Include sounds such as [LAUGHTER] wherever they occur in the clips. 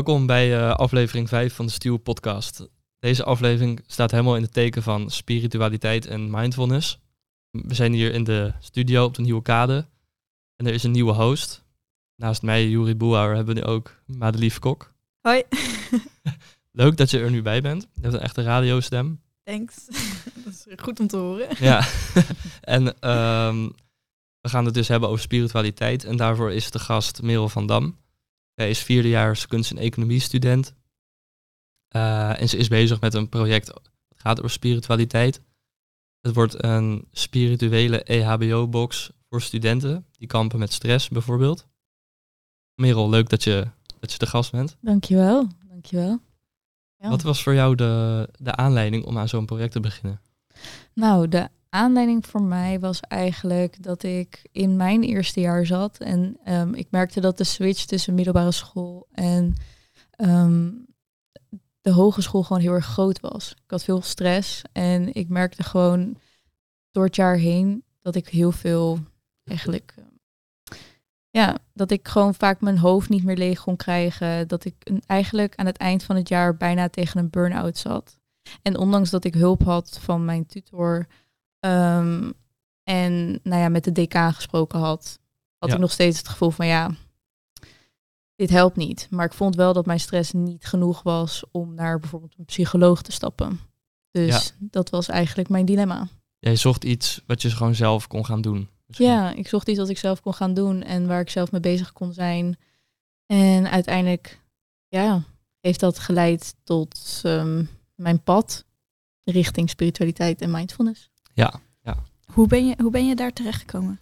Welkom bij uh, aflevering 5 van de Stuw podcast. Deze aflevering staat helemaal in het teken van spiritualiteit en mindfulness. We zijn hier in de studio op de Nieuwe Kade. En er is een nieuwe host. Naast mij, Juri Boehouwer, hebben we nu ook Madelief Kok. Hoi. [LAUGHS] Leuk dat je er nu bij bent. Je hebt een echte radiostem. Thanks. [LAUGHS] dat is goed om te horen. Ja. [LAUGHS] en um, we gaan het dus hebben over spiritualiteit. En daarvoor is de gast Merel van Dam. Zij is vierdejaars kunst- en economie student. Uh, en ze is bezig met een project dat gaat over spiritualiteit. Het wordt een spirituele EHBO-box voor studenten die kampen met stress bijvoorbeeld. Merel, leuk dat je, dat je de gast bent. Dankjewel, dankjewel. Ja. Wat was voor jou de, de aanleiding om aan zo'n project te beginnen? Nou, de aanleiding voor mij was eigenlijk dat ik in mijn eerste jaar zat en um, ik merkte dat de switch tussen middelbare school en um, de hogeschool gewoon heel erg groot was. Ik had veel stress en ik merkte gewoon door het jaar heen dat ik heel veel eigenlijk ja, dat ik gewoon vaak mijn hoofd niet meer leeg kon krijgen. Dat ik eigenlijk aan het eind van het jaar bijna tegen een burn-out zat. En ondanks dat ik hulp had van mijn tutor um, en nou ja, met de DK gesproken had, had ik nog steeds het gevoel van ja, dit helpt niet. Maar ik vond wel dat mijn stress niet genoeg was om naar bijvoorbeeld een psycholoog te stappen. Dus dat was eigenlijk mijn dilemma. Jij zocht iets wat je gewoon zelf kon gaan doen. Ja, ik zocht iets wat ik zelf kon gaan doen en waar ik zelf mee bezig kon zijn. En uiteindelijk, ja, heeft dat geleid tot um, mijn pad richting spiritualiteit en mindfulness. Ja, ja. Hoe ben je, hoe ben je daar terechtgekomen?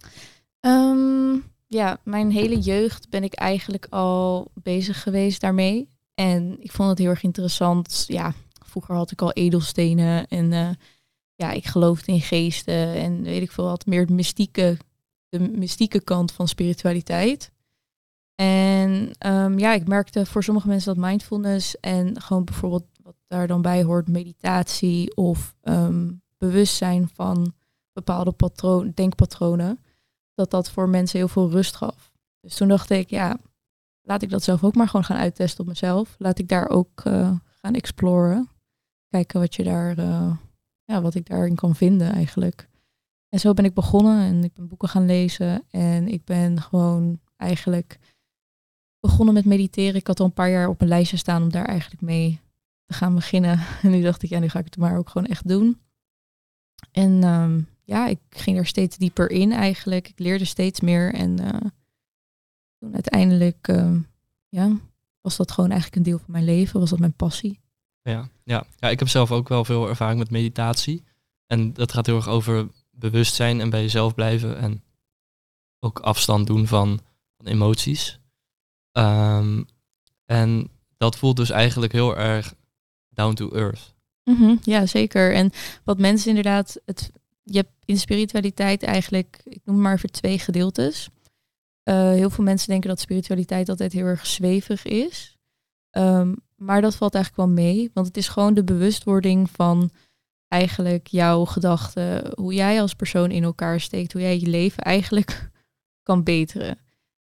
Um, ja, mijn hele jeugd ben ik eigenlijk al bezig geweest daarmee. En ik vond het heel erg interessant. Ja, vroeger had ik al edelstenen en uh, ja, ik geloofde in geesten en weet ik veel wat meer de mystieke, de mystieke kant van spiritualiteit. En um, ja, ik merkte voor sommige mensen dat mindfulness en gewoon bijvoorbeeld wat daar dan bij hoort, meditatie of um, bewustzijn van bepaalde patroon, denkpatronen, dat dat voor mensen heel veel rust gaf. Dus toen dacht ik, ja, laat ik dat zelf ook maar gewoon gaan uittesten op mezelf. Laat ik daar ook uh, gaan exploren. Kijken wat je daar uh, ja, wat ik daarin kan vinden eigenlijk. En zo ben ik begonnen en ik ben boeken gaan lezen en ik ben gewoon eigenlijk begonnen met mediteren. Ik had al een paar jaar op mijn lijstje staan om daar eigenlijk mee te gaan beginnen. [LAUGHS] En nu dacht ik, ja, nu ga ik het maar ook gewoon echt doen. En um, ja, ik ging er steeds dieper in eigenlijk. Ik leerde steeds meer en uh, toen uiteindelijk, uh, ja, was dat gewoon eigenlijk een deel van mijn leven, was dat mijn passie. Ja, ja. ja, ik heb zelf ook wel veel ervaring met meditatie. En dat gaat heel erg over bewustzijn en bij jezelf blijven. En ook afstand doen van, van emoties. Um, en dat voelt dus eigenlijk heel erg down to earth. Mm ja, zeker. En wat mensen inderdaad, het, je hebt in spiritualiteit eigenlijk, ik noem maar voor twee gedeeltes. Uh, heel veel mensen denken dat spiritualiteit altijd heel erg zwevig is. Um, maar dat valt eigenlijk wel mee, want het is gewoon de bewustwording van eigenlijk jouw gedachten, hoe jij als persoon in elkaar steekt, hoe jij je leven eigenlijk [LAUGHS] kan beteren.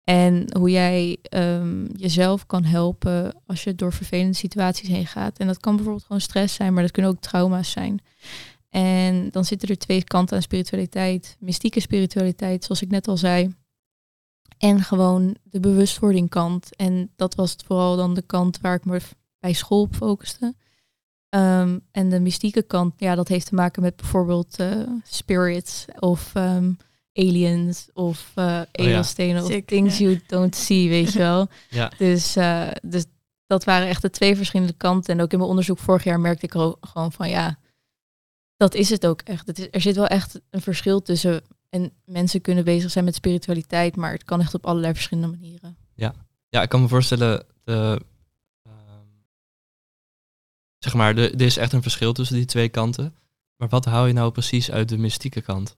En hoe jij um, jezelf kan helpen als je door vervelende situaties heen gaat. En dat kan bijvoorbeeld gewoon stress zijn, maar dat kunnen ook trauma's zijn. En dan zitten er twee kanten aan spiritualiteit. Mystieke spiritualiteit, zoals ik net al zei. En gewoon de bewustwording kant. En dat was vooral dan de kant waar ik me bij school op focuste. Um, en de mystieke kant, ja, dat heeft te maken met bijvoorbeeld uh, spirits of um, aliens of uh, edelstenen oh, ja. of things you don't see, weet je wel. [LAUGHS] ja. Dus, uh, dus dat waren echt de twee verschillende kanten. En ook in mijn onderzoek vorig jaar merkte ik er gewoon van, ja, dat is het ook echt. Het is, er zit wel echt een verschil tussen. En mensen kunnen bezig zijn met spiritualiteit, maar het kan echt op allerlei verschillende manieren. Ja, ja ik kan me voorstellen, de zeg maar, er is echt een verschil tussen die twee kanten. Maar wat hou je nou precies uit de mystieke kant?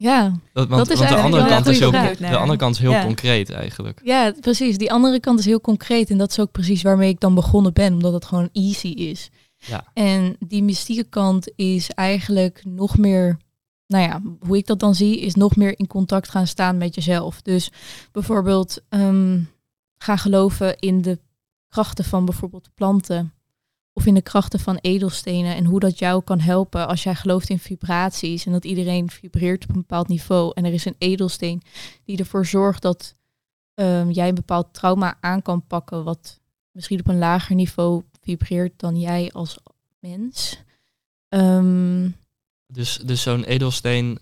Ja, dat, want, dat is want de andere kant is heel, de andere kant is heel ja. concreet eigenlijk. Ja, precies. Die andere kant is heel concreet en dat is ook precies waarmee ik dan begonnen ben, omdat het gewoon easy is. Ja. En die mystieke kant is eigenlijk nog meer, nou ja, hoe ik dat dan zie, is nog meer in contact gaan staan met jezelf. Dus bijvoorbeeld um, gaan geloven in de krachten van bijvoorbeeld planten of in de krachten van edelstenen en hoe dat jou kan helpen als jij gelooft in vibraties en dat iedereen vibreert op een bepaald niveau en er is een edelsteen die ervoor zorgt dat ehm, jij een bepaald trauma aan kan pakken wat misschien op een lager niveau vibreert dan jij als mens. Ehm, Dus, dus zo'n edelsteen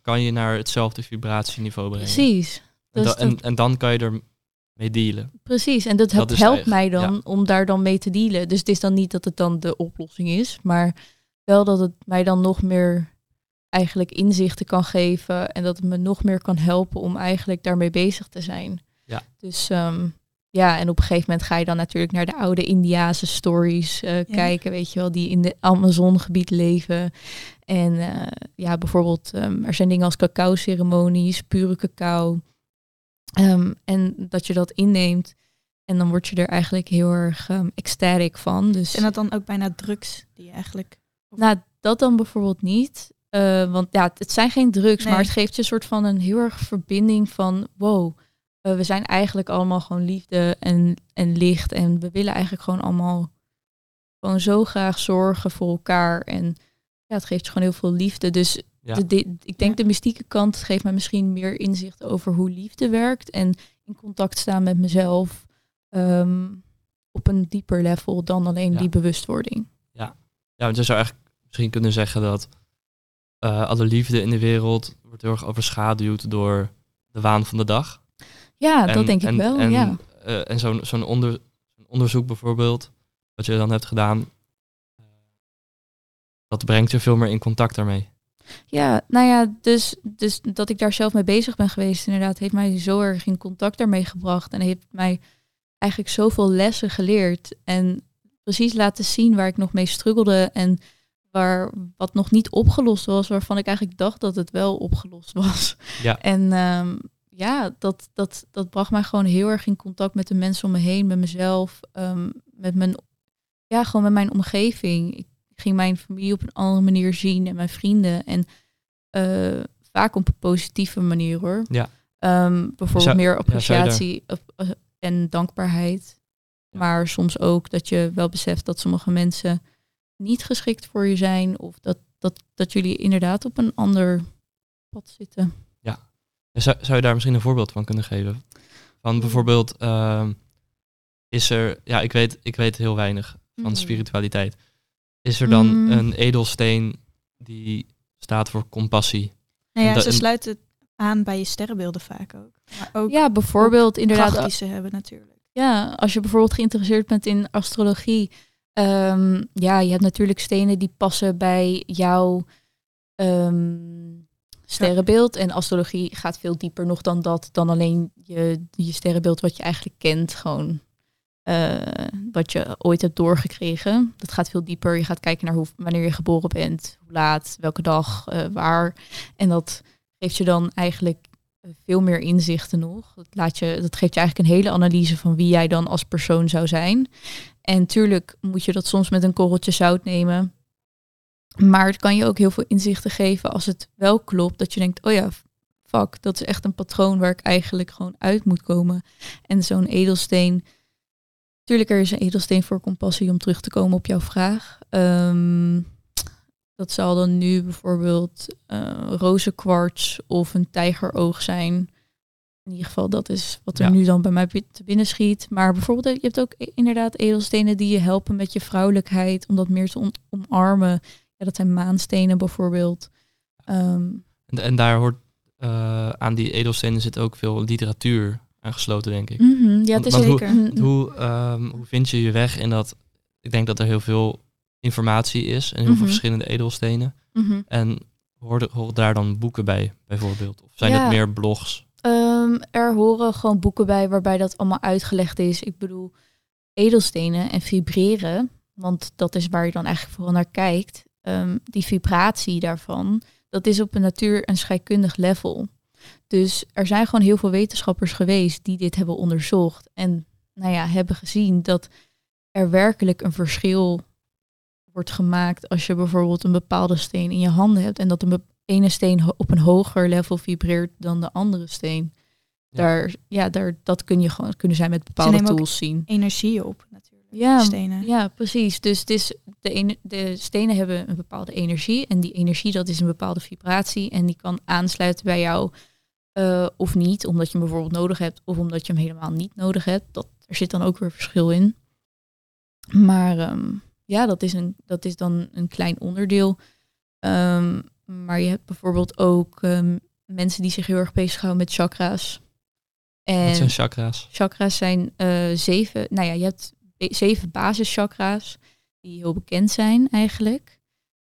kan je naar hetzelfde vibratieniveau brengen. precies. En, Dus da- en, dat- en dan kan je er mee dealen. Precies, en dat, Dat helpt, mij dan ja. om daar dan mee te dealen. Dus het is dan niet dat het dan de oplossing is, maar wel dat het mij dan nog meer eigenlijk inzichten kan geven en dat het me nog meer kan helpen om eigenlijk daarmee bezig te zijn. Ja. Dus ehm, ja, en op een gegeven moment ga je dan natuurlijk naar de oude Indiase stories eh, kijken, weet je wel, die in de Amazongebied leven. En eh, ja, bijvoorbeeld, ehm, er zijn dingen als cacao-ceremonies, pure cacao. Ehm, en dat je dat inneemt. En dan word je er eigenlijk heel erg um, ecstatic van. Dus En dat dan ook bijna drugs die je eigenlijk... nou, dat dan bijvoorbeeld niet. Eh, want ja, het zijn geen drugs, Nee. maar het geeft je een soort van een heel erg verbinding van wow. eh, we zijn eigenlijk allemaal gewoon liefde en, en licht. En we willen eigenlijk gewoon allemaal gewoon zo graag zorgen voor elkaar. En ja, het geeft je gewoon heel veel liefde. Dus Ja. de, de- ik denk de mystieke kant geeft mij misschien meer inzicht over hoe liefde werkt. En in contact staan met mezelf ehm, op een dieper level dan alleen Ja. die bewustwording. Ja, want je zou eigenlijk misschien kunnen zeggen dat eh, alle liefde in de wereld wordt heel erg overschaduwd door de waan van de dag. Ja, En- dat denk ik en- wel. En, ja. eh, en zo'n zo'n onder, zo'n onderzoek bijvoorbeeld, wat je dan hebt gedaan, eh, dat brengt je veel meer in contact daarmee. Ja, nou ja, dus, dus dat ik daar zelf mee bezig ben geweest, inderdaad, heeft mij zo erg in contact daarmee gebracht. En heeft mij eigenlijk zoveel lessen geleerd. En precies laten zien waar ik nog mee struggelde. En waar wat nog niet opgelost was, waarvan ik eigenlijk dacht dat het wel opgelost was. Ja. [LAUGHS] En ehm, ja, dat, dat, dat bracht mij gewoon heel erg in contact met de mensen om me heen, met mezelf, ehm, met mijn, ja, gewoon met mijn omgeving. Ik ging mijn familie op een andere manier zien en mijn vrienden. En eh, vaak op een positieve manier hoor. Ja. Ehm, bijvoorbeeld Zou- meer ja, appreciatie eh, en dankbaarheid. Ja. Maar soms ook dat je wel beseft dat sommige mensen niet geschikt voor je zijn. Of dat, dat, dat jullie inderdaad op een ander pad zitten. En Zou, zou je daar misschien een voorbeeld van kunnen geven? Van bijvoorbeeld, ehm, is er, ja, ik weet, ik weet heel weinig van Mm. spiritualiteit. Is er dan Mm. een edelsteen die staat voor compassie? Nou ja, ze en- sluiten het aan bij je sterrenbeelden vaak ook. Maar ook Ja, bijvoorbeeld inderdaad. die ze hebben natuurlijk. Ja, als je bijvoorbeeld geïnteresseerd bent in astrologie. ehm, ja, je hebt natuurlijk stenen die passen bij jouw ehm, sterrenbeeld. En astrologie gaat veel dieper nog dan dat. Dan alleen je, je sterrenbeeld wat je eigenlijk kent. Gewoon eh, wat je ooit hebt doorgekregen. Dat gaat veel dieper. Je gaat kijken naar hoe, wanneer je geboren bent. Hoe laat, welke dag, eh, waar. En dat geeft je dan eigenlijk eh, veel meer inzichten nog. Dat, laat je, dat geeft je eigenlijk een hele analyse van wie jij dan als persoon zou zijn. En tuurlijk moet je dat soms met een korreltje zout nemen. Maar het kan je ook heel veel inzichten geven als het wel klopt. Dat je denkt, oh ja, fuck, dat is echt een patroon waar ik eigenlijk gewoon uit moet komen. En zo'n edelsteen. Tuurlijk, er is een edelsteen voor compassie om terug te komen op jouw vraag. Ehm, dat zal dan nu bijvoorbeeld eh rozenkwarts of een tijgeroog zijn. In ieder geval, dat is wat er Ja. nu dan bij mij te binnen schiet. Maar bijvoorbeeld, je hebt ook inderdaad edelstenen die je helpen met je vrouwelijkheid, om dat meer te omarmen. Ja, dat zijn maanstenen bijvoorbeeld. Ehm, En, en daar hoort eh, aan die edelstenen zit ook veel literatuur aangesloten, denk ik. mhm, ja, het is want hoe- zeker. Mhm. Hoe, ehm, hoe vind je je weg in dat? Ik denk dat er heel veel informatie is en heel Mhm. veel verschillende edelstenen. Mhm. En horen, horen daar dan boeken bij, bijvoorbeeld? Of zijn Ja. het meer blogs? Ehm, er horen gewoon boeken bij waarbij dat allemaal uitgelegd is. Ik bedoel, edelstenen en vibreren, want dat is waar je dan eigenlijk vooral naar kijkt. Ehm, die vibratie daarvan, dat is op een natuur- en scheikundig level. Dus er zijn gewoon heel veel wetenschappers geweest die dit hebben onderzocht. En nou ja, hebben gezien dat er werkelijk een verschil wordt gemaakt als je bijvoorbeeld een bepaalde steen in je handen hebt. En dat een ene steen op een hoger level vibreert dan de andere steen. Ja. Daar, ja, daar, dat kun je gewoon, kunnen zij met bepaalde nemen ook tools zien. Energie op natuurlijk. Ja, stenen. Ja, precies. Dus het is de, ene- de stenen hebben een bepaalde energie. En die energie, dat is een bepaalde vibratie. En die kan aansluiten bij jou eh, of niet. Omdat je hem bijvoorbeeld nodig hebt. Of omdat je hem helemaal niet nodig hebt. Dat, er zit dan ook weer verschil in. Maar ehm, ja, dat is, een, dat is dan een klein onderdeel. Ehm, maar je hebt bijvoorbeeld ook ehm, mensen die zich heel erg bezighouden met chakra's. En Wat zijn chakra's? Chakra's zijn eh, zeven, nou ja, je hebt zeven basischakra's die heel bekend zijn eigenlijk.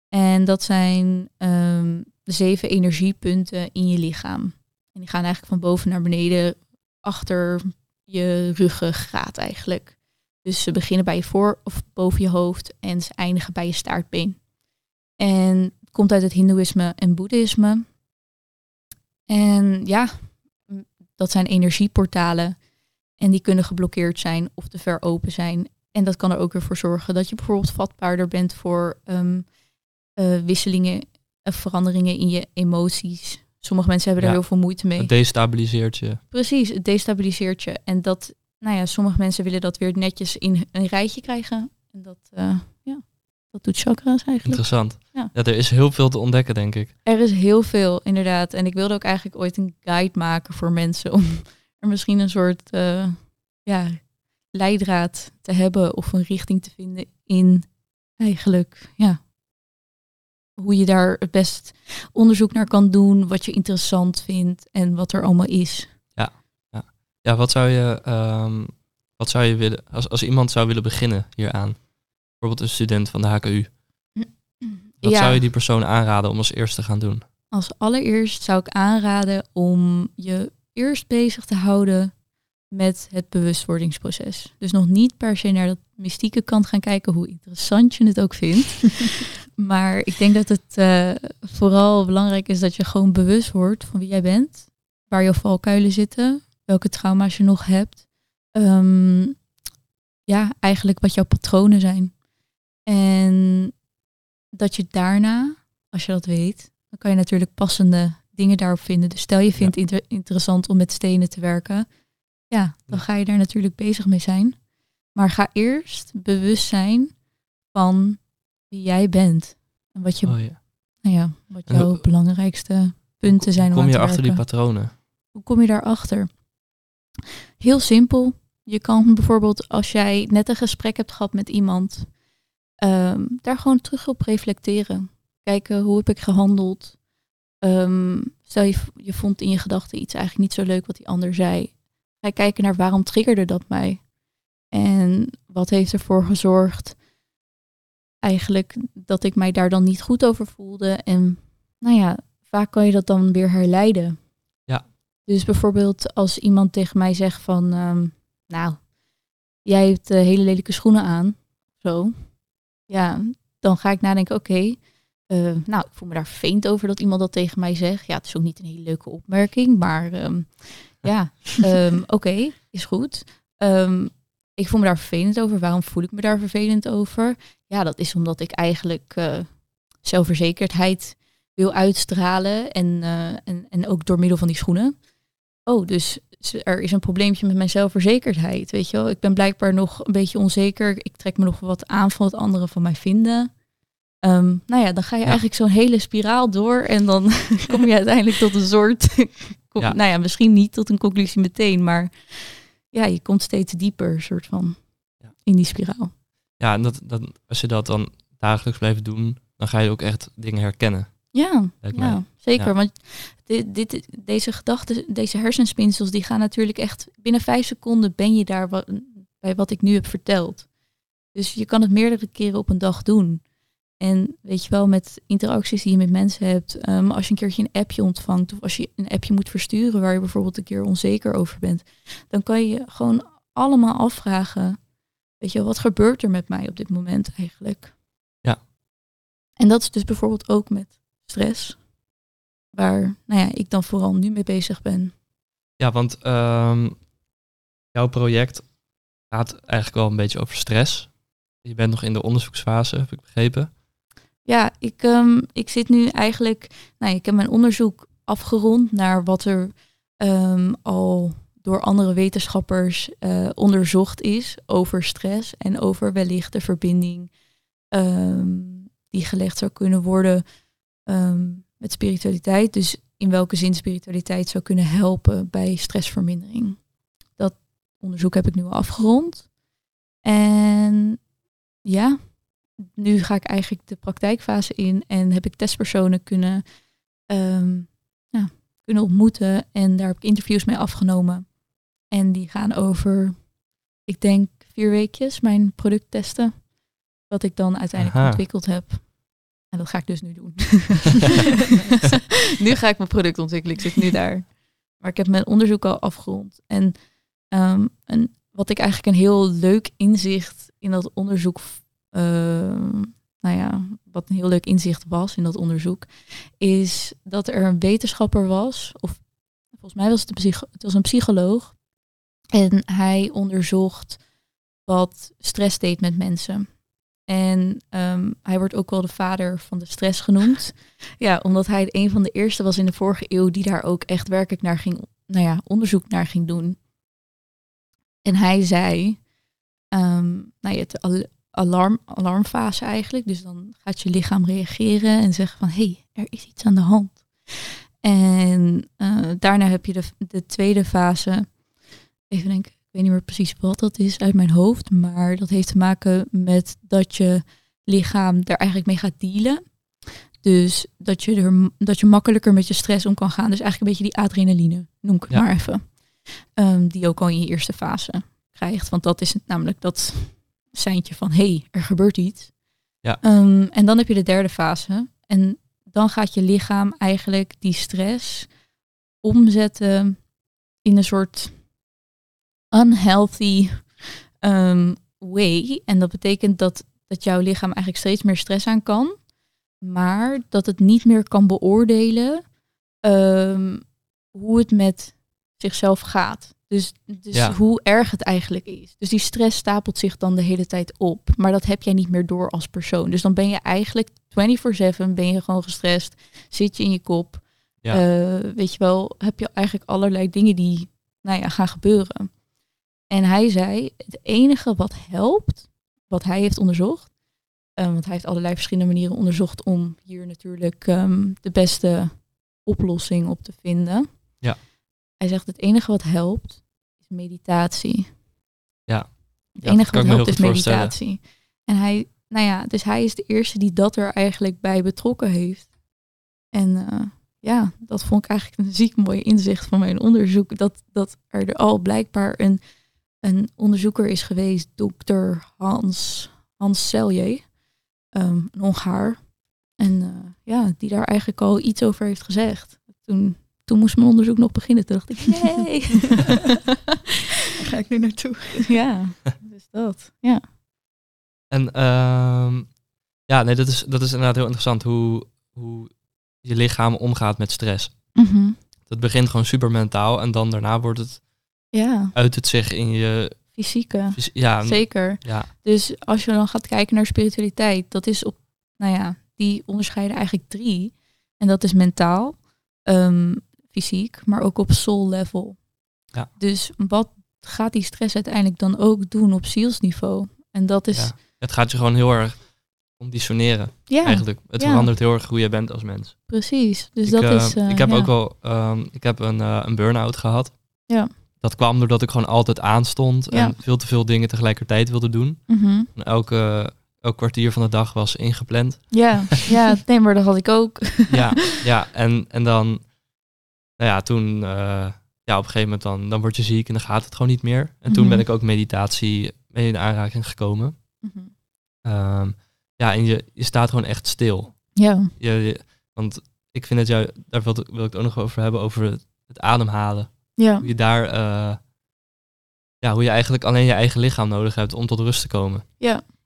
En dat zijn de zeven energiepunten in je lichaam. En die gaan eigenlijk van boven naar beneden achter je ruggengraat eigenlijk. Dus ze beginnen bij je voor of boven je hoofd en ze eindigen bij je staartbeen. En het komt uit het Hindoeïsme en Boeddhisme. En ja, dat zijn energieportalen. En die kunnen geblokkeerd zijn of te ver open zijn. En dat kan er ook weer voor zorgen dat je bijvoorbeeld vatbaarder bent voor ehm, eh, wisselingen en veranderingen in je emoties. Sommige mensen hebben er Ja. heel veel moeite mee. Het destabiliseert je. Precies, het destabiliseert je. En dat, nou ja, sommige mensen willen dat weer netjes in een rijtje krijgen. En dat, eh, ja, dat doet chakra's eigenlijk. Interessant. Ja. Ja. er is heel veel te ontdekken, denk ik. Er is heel veel, inderdaad. En ik wilde ook eigenlijk ooit een guide maken voor mensen om [LAUGHS] er misschien een soort eh, ja, leidraad te hebben of een richting te vinden in eigenlijk, ja, hoe je daar het best onderzoek naar kan doen, wat je interessant vindt en wat er allemaal is. Ja, wat zou je, ehm, wat zou je willen, als, als iemand zou willen beginnen hieraan? Bijvoorbeeld een student van de HKU. Wat Ja. zou je die persoon aanraden om als eerste te gaan doen? Als allereerst zou ik aanraden om je eerst bezig te houden met het bewustwordingsproces. Dus nog niet per se naar dat mystieke kant gaan kijken, hoe interessant je het ook vindt. [LAUGHS] maar ik denk dat het eh, vooral belangrijk is dat je gewoon bewust wordt van wie jij bent, waar je valkuilen zitten, welke trauma's je nog hebt. Ehm, ja, eigenlijk wat jouw patronen zijn. En dat je daarna, als je dat weet, dan kan je natuurlijk passende dingen daarop vinden. Dus stel je vindt het inter- interessant om met stenen te werken. Ja, dan ga je daar natuurlijk bezig mee zijn. Maar ga eerst bewust zijn van wie jij bent. En wat, je, Oh, ja. nou ja, wat jouw hoe- belangrijkste punten zijn om Kom je te achter die patronen? Hoe kom je daarachter? Heel simpel. Je kan bijvoorbeeld als jij net een gesprek hebt gehad met iemand, ehm, daar gewoon terug op reflecteren. Kijken hoe heb ik gehandeld. Ehm, stel je, je vond in je gedachten iets eigenlijk niet zo leuk wat die ander zei. Ga kijken naar waarom triggerde dat mij? En wat heeft ervoor gezorgd eigenlijk dat ik mij daar dan niet goed over voelde? En nou ja, vaak kan je dat dan weer herleiden. Dus bijvoorbeeld als iemand tegen mij zegt van, ehm, nou, jij hebt eh, hele lelijke schoenen aan, zo. Ja, dan ga ik nadenken, oké, eh, nou, ik voel me daar vervelend over dat iemand dat tegen mij zegt. Ja, het is ook niet een hele leuke opmerking, maar ehm, ja, [LAUGHS] ehm, oké, is goed. Ik voel me daar vervelend over. Waarom voel ik me daar vervelend over? Ja, dat is omdat ik eigenlijk eh, zelfverzekerdheid wil uitstralen en, eh, en, en ook door middel van die schoenen. Oh, dus er is een probleempje met mijn zelfverzekerdheid, weet je wel. Ik ben blijkbaar nog een beetje onzeker. Ik trek me nog wat aan van wat anderen van mij vinden. Ehm, nou ja, dan ga je Ja. eigenlijk zo'n hele spiraal door en dan [LAUGHS] kom je uiteindelijk tot een soort, [LAUGHS] kom- Ja. nou ja, misschien niet tot een conclusie meteen, maar ja, je komt steeds dieper, soort van, Ja. in die spiraal. Ja, en dat, dat, als je dat dan dagelijks blijft doen, dan ga je ook echt dingen herkennen. Ja, ja zeker. Ja. Want dit, dit, deze gedachten, deze hersenspinsels, die gaan natuurlijk echt binnen vijf seconden ben je daar wa- bij wat ik nu heb verteld. Dus je kan het meerdere keren op een dag doen. En weet je wel, met interacties die je met mensen hebt, ehm, als je een keertje een appje ontvangt of als je een appje moet versturen waar je bijvoorbeeld een keer onzeker over bent, dan kan je gewoon allemaal afvragen, weet je wel, wat gebeurt er met mij op dit moment eigenlijk? Ja. En dat is dus bijvoorbeeld ook met stress, waar nou ja, ik dan vooral nu mee bezig ben. Ja, want ehm, jouw project gaat eigenlijk wel een beetje over stress. Je bent nog in de onderzoeksfase, heb ik begrepen. Ja, ik, ehm, ik zit nu eigenlijk, nou, ik heb mijn onderzoek afgerond naar wat er ehm, al door andere wetenschappers eh, onderzocht is over stress en over wellicht de verbinding ehm, die gelegd zou kunnen worden met spiritualiteit. Dus in welke zin spiritualiteit zou kunnen helpen bij stressvermindering. Dat onderzoek heb ik nu al afgerond. En ja, nu ga ik eigenlijk de praktijkfase in en heb ik testpersonen kunnen, ehm, ja, kunnen ontmoeten. En daar heb ik interviews mee afgenomen. En die gaan over, ik denk, vier weekjes mijn product testen. Wat ik dan uiteindelijk Aha. ontwikkeld heb. En dat ga ik dus nu doen. [LAUGHS] nu ga ik mijn product ontwikkelen. Ik zit nu daar. Maar ik heb mijn onderzoek al afgerond. En, ehm, en wat ik eigenlijk een heel leuk inzicht in dat onderzoek. Ehm, nou ja, wat een heel leuk inzicht was in dat onderzoek. Is dat er een wetenschapper was. Of volgens mij was het een, psycho- het was een psycholoog. En hij onderzocht wat stress deed met mensen. En ehm, hij wordt ook wel de vader van de stress genoemd. [LAUGHS] Ja, omdat hij een van de eerste was in de vorige eeuw die daar ook echt werkelijk naar ging, nou ja, onderzoek naar ging doen. En hij zei, ehm nou ja, alarm, alarmfase eigenlijk. Dus dan gaat je lichaam reageren en zeggen van, hé, hey, er is iets aan de hand. En eh, daarna heb je de, de tweede fase. Even denken, ik weet niet meer precies wat dat is uit mijn hoofd. Maar dat heeft te maken met dat je lichaam daar eigenlijk mee gaat dealen. Dus dat je, er, dat je makkelijker met je stress om kan gaan. Dus eigenlijk een beetje die adrenaline, noem ik het Ja. maar even. Ehm, die ook al in je eerste fase krijgt. Want dat is het namelijk dat seintje van, hé, hey, er gebeurt iets. Ja. Ehm, en dan heb je de derde fase. En dan gaat je lichaam eigenlijk die stress omzetten in een soort unhealthy ehm, way. En dat betekent dat, dat jouw lichaam eigenlijk steeds meer stress aan kan. Maar dat het niet meer kan beoordelen ehm, hoe het met zichzelf gaat. Dus, dus Ja. hoe erg het eigenlijk is. Dus die stress stapelt zich dan de hele tijd op. Maar dat heb jij niet meer door als persoon. Dus dan ben je eigenlijk 24-7 ben je gewoon gestrest. Zit je in je kop. Ja. Eh, weet je wel, heb je eigenlijk allerlei dingen die nou ja, gaan gebeuren. En hij zei, het enige wat helpt, wat hij heeft onderzocht, eh, want hij heeft allerlei verschillende manieren onderzocht om hier natuurlijk ehm, de beste oplossing op te vinden. Ja. Hij zegt, het enige wat helpt meditatie. Ja. Het Ja, enige kan wat helpt is meditatie. En hij, nou ja, dus hij is de eerste die dat er eigenlijk bij betrokken heeft. En eh, ja, dat vond ik eigenlijk een ziek mooi inzicht van mijn onderzoek. Dat, dat er al blijkbaar een, een onderzoeker is geweest, dokter Hans, Hans Selje, ehm, een Hongaar. En eh, ja, die daar eigenlijk al iets over heeft gezegd. Toen, toen moest mijn onderzoek nog beginnen. Toen dacht ik, [LAUGHS] nee. Daar ga ik nu naartoe. ja, dus dat. Ja. En ehm, ja, nee, dat is, dat is inderdaad heel interessant hoe, hoe je lichaam omgaat met stress. Mhm. Dat begint gewoon super mentaal en dan daarna wordt het, Ja, uit het zich in je... fysieke. fys- Ja, Zeker. ja, Dus als je dan gaat kijken naar spiritualiteit, dat is op, nou ja, die onderscheiden eigenlijk drie. En dat is mentaal, ehm, fysiek, maar ook op soul level. Ja. Dus wat gaat die stress uiteindelijk dan ook doen op zielsniveau? En dat is, ja. Het gaat je gewoon heel erg conditioneren ja, eigenlijk. Het ja. verandert heel erg hoe je bent als mens. precies. Dus ik, dat eh, is. eh, ik heb ja. ook wel ehm, ik heb een, eh, een burn-out gehad. Ja. Dat kwam doordat ik gewoon altijd aanstond en veel te veel dingen tegelijkertijd wilde doen. Mhm. En elke, elk kwartier van de dag was ingepland. Ja, ja, [LAUGHS] nee, maar dat had ik ook. ja, ja en, en dan, nou ja, toen, eh, ja, op een gegeven moment dan, dan word je ziek en dan gaat het gewoon niet meer. En toen Mhm. ben ik ook meditatie mee in aanraking gekomen. Mhm. Ehm, ja, en je, je staat gewoon echt stil. Ja, Je, je- want ik vind het jou, daar wil, wil ik het ook nog over hebben, over het, het ademhalen. ja, Hoe je daar, eh, ja, hoe je eigenlijk alleen je eigen lichaam nodig hebt om tot rust te komen.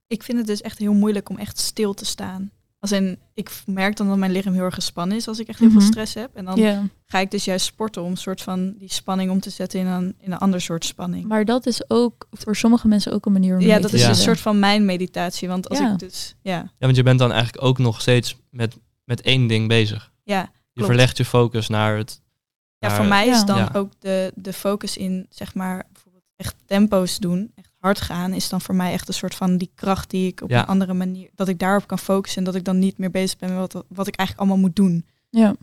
Ik vind het dus echt heel moeilijk om echt stil te staan. Als in, ik merk dan dat mijn lichaam heel erg gespannen is als ik echt heel Mhm. veel stress heb. En dan ga ik dus juist sporten om een soort van die spanning om te zetten in een, in een ander soort spanning. Maar dat is ook voor sommige mensen ook een manier om ja, dat is Ja. een soort van mijn meditatie. Want als Ja. ik dus, ja, Ja, want je bent dan eigenlijk ook nog steeds met, met één ding bezig. ja, Je Klopt. verlegt je focus naar het, Ja, voor mij is dan Ja. ook de, de focus in, zeg maar, bijvoorbeeld echt tempo's doen, echt hard gaan, is dan voor mij echt een soort van die kracht die ik op Ja. een andere manier, dat ik daarop kan focussen en dat ik dan niet meer bezig ben met wat, wat ik eigenlijk allemaal moet doen. Ja.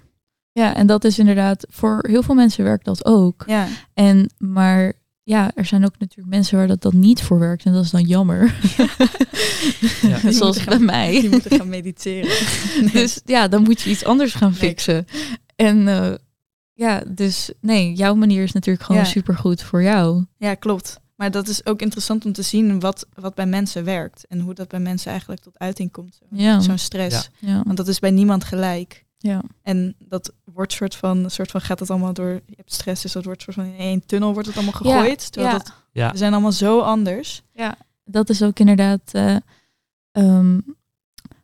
ja, en dat is inderdaad, voor heel veel mensen werkt dat ook. Ja, En, maar ja, er zijn ook natuurlijk mensen waar dat dan niet voor werkt. En dat is dan jammer. [LAUGHS] Ja. [LAUGHS] Die Zoals bij mij. die moeten gaan mediteren. [LAUGHS] Nee. Dus ja, dan moet je iets anders gaan Nee. fixen. En eh, ja, dus nee, jouw manier is natuurlijk gewoon Ja. supergoed voor jou. Ja, klopt. Maar dat is ook interessant om te zien wat, wat bij mensen werkt en hoe dat bij mensen eigenlijk tot uiting komt. Zo- Ja. Zo'n stress. Ja, Want dat is bij niemand gelijk. ja. En dat wordt soort van, soort van gaat het allemaal door, je hebt stress, dus dat wordt soort van in één tunnel wordt het allemaal Ja, gegooid. terwijl ja. dat, Ja. we zijn allemaal zo anders. dat is ook inderdaad eh, ehm,